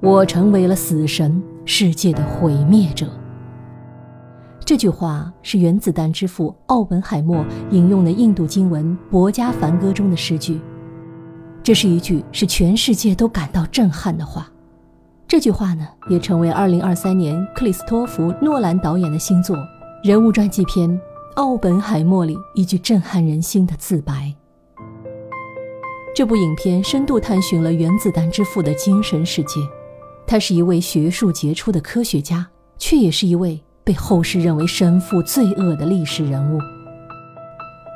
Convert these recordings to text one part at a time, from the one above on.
我成为了死神，世界的毁灭者。”这句话是原子弹之父奥本海默引用的印度经文《博家梵歌》中的诗句。这是一句使全世界都感到震撼的话。这句话呢，也成为2023年克里斯托弗·诺兰导演的新作人物传记片《奥本海默》里一句震撼人心的自白。这部影片深度探寻了原子弹之父的精神世界。他是一位学术杰出的科学家，却也是一位。被后世认为身负罪恶的历史人物。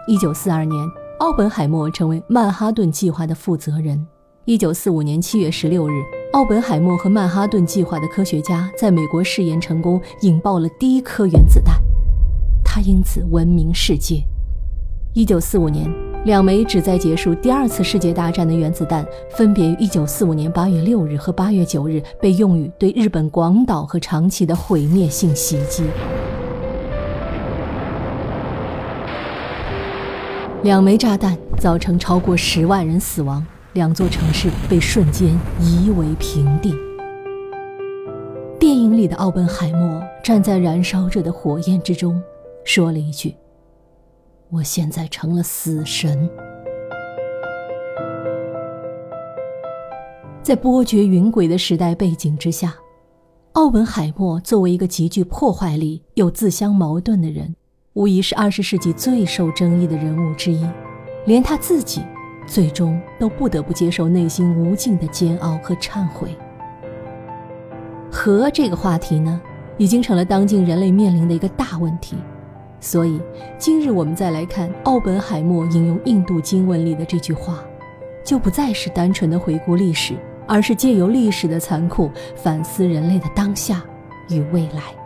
一九四二年，奥本海默成为曼哈顿计划的负责人。一九四五年七月十六日，奥本海默和曼哈顿计划的科学家在美国试验成功，引爆了第一颗原子弹，他因此闻名世界。一九四五年。两枚旨在结束第二次世界大战的原子弹，分别于1945年8月6日和8月9日被用于对日本广岛和长崎的毁灭性袭击。两枚炸弹造成超过十万人死亡，两座城市被瞬间夷为平地。电影里的奥本海默站在燃烧着的火焰之中，说了一句。我现在成了死神，在波谲云诡的时代背景之下，奥本海默作为一个极具破坏力又自相矛盾的人，无疑是二十世纪最受争议的人物之一。连他自己，最终都不得不接受内心无尽的煎熬和忏悔。核这个话题呢，已经成了当今人类面临的一个大问题。所以，今日我们再来看奥本海默引用印度经文里的这句话，就不再是单纯的回顾历史，而是借由历史的残酷反思人类的当下与未来。